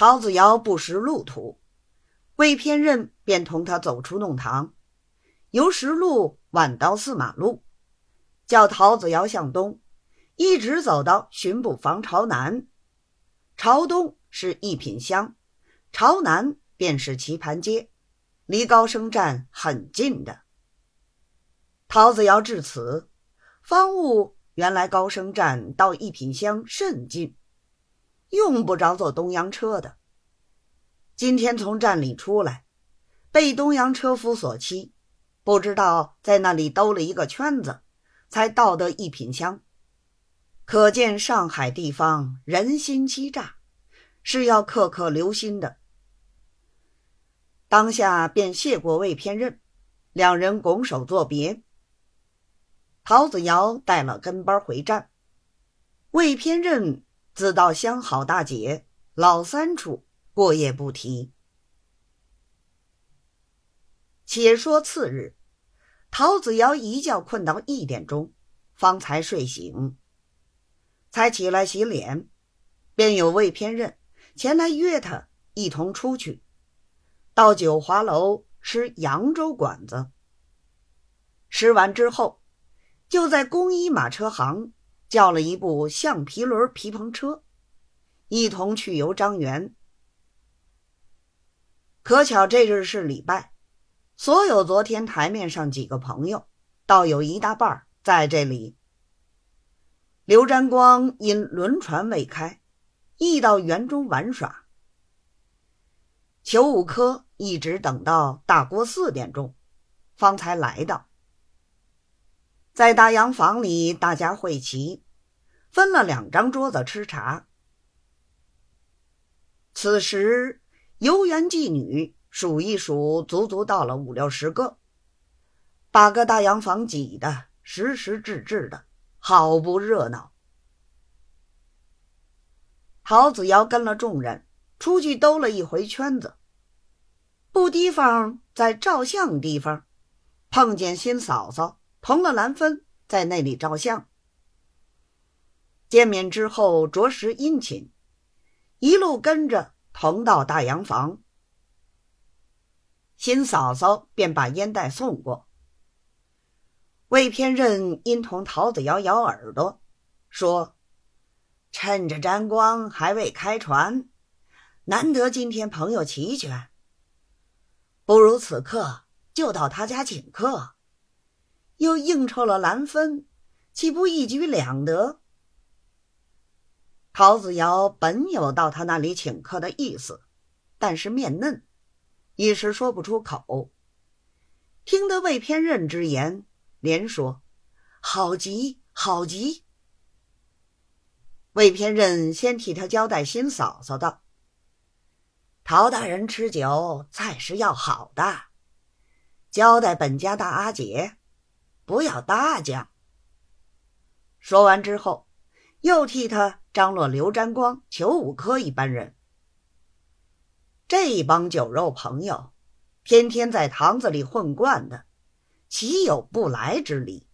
陶子尧不识路途，魏偏任便同他走出弄堂，由石路晚到四马路，叫陶子尧向东，一直走到巡捕房朝南。朝东是一品香，朝南便是棋盘街，离高升站很近的。陶子尧至此，方悟原来高升站到一品香甚近。用不着坐东洋车的。今天从站里出来，被东洋车夫所欺，不知道在那里兜了一个圈子，才到得一品香。可见上海地方人心欺诈，是要刻刻留心的。当下便谢过魏偏任，两人拱手作别。陶子尧带了跟班回站，魏偏任。自到相好大姐老三处过夜不提。且说次日，陶子尧一觉困到一点钟，方才睡醒，才起来洗脸，便有魏偏任前来约他一同出去，到九华楼吃扬州馆子。吃完之后，就在工衣马车行。叫了一部橡皮轮皮篷车，一同去游张园。可巧这日是礼拜，所有昨天台面上几个朋友，倒有一大半在这里。刘占光因轮船未开，亦到园中玩耍。裘五科一直等到大过四点钟，方才来到。在大洋房里，大家会齐，分了两张桌子吃茶。此时游园妓女数一数，足足到了五六十个，把个大洋房挤得实实质质的，好不热闹。陶子瑶跟了众人出去兜了一回圈子，不提防在照相地方碰见新嫂嫂。同了兰芬在那里照相，见面之后着实殷勤，一路跟着同到大洋房。新嫂嫂便把烟袋送过。魏偏任因同陶子摇摇耳朵，说：“趁着沾光还未开船，难得今天朋友齐全，不如此刻就到他家请客。”又应酬了兰芬，岂不一举两得？陶子尧本有到他那里请客的意思，但是面嫩，一时说不出口。听得魏偏任之言，连说：“好极，好极。”魏偏任先替他交代新嫂嫂道：“陶大人吃酒，菜是要好的，交代本家大阿姐。”不要大将。说完之后，又替他张罗刘沾光、裘五科一班人。这一帮酒肉朋友，天天在堂子里混惯的，岂有不来之理？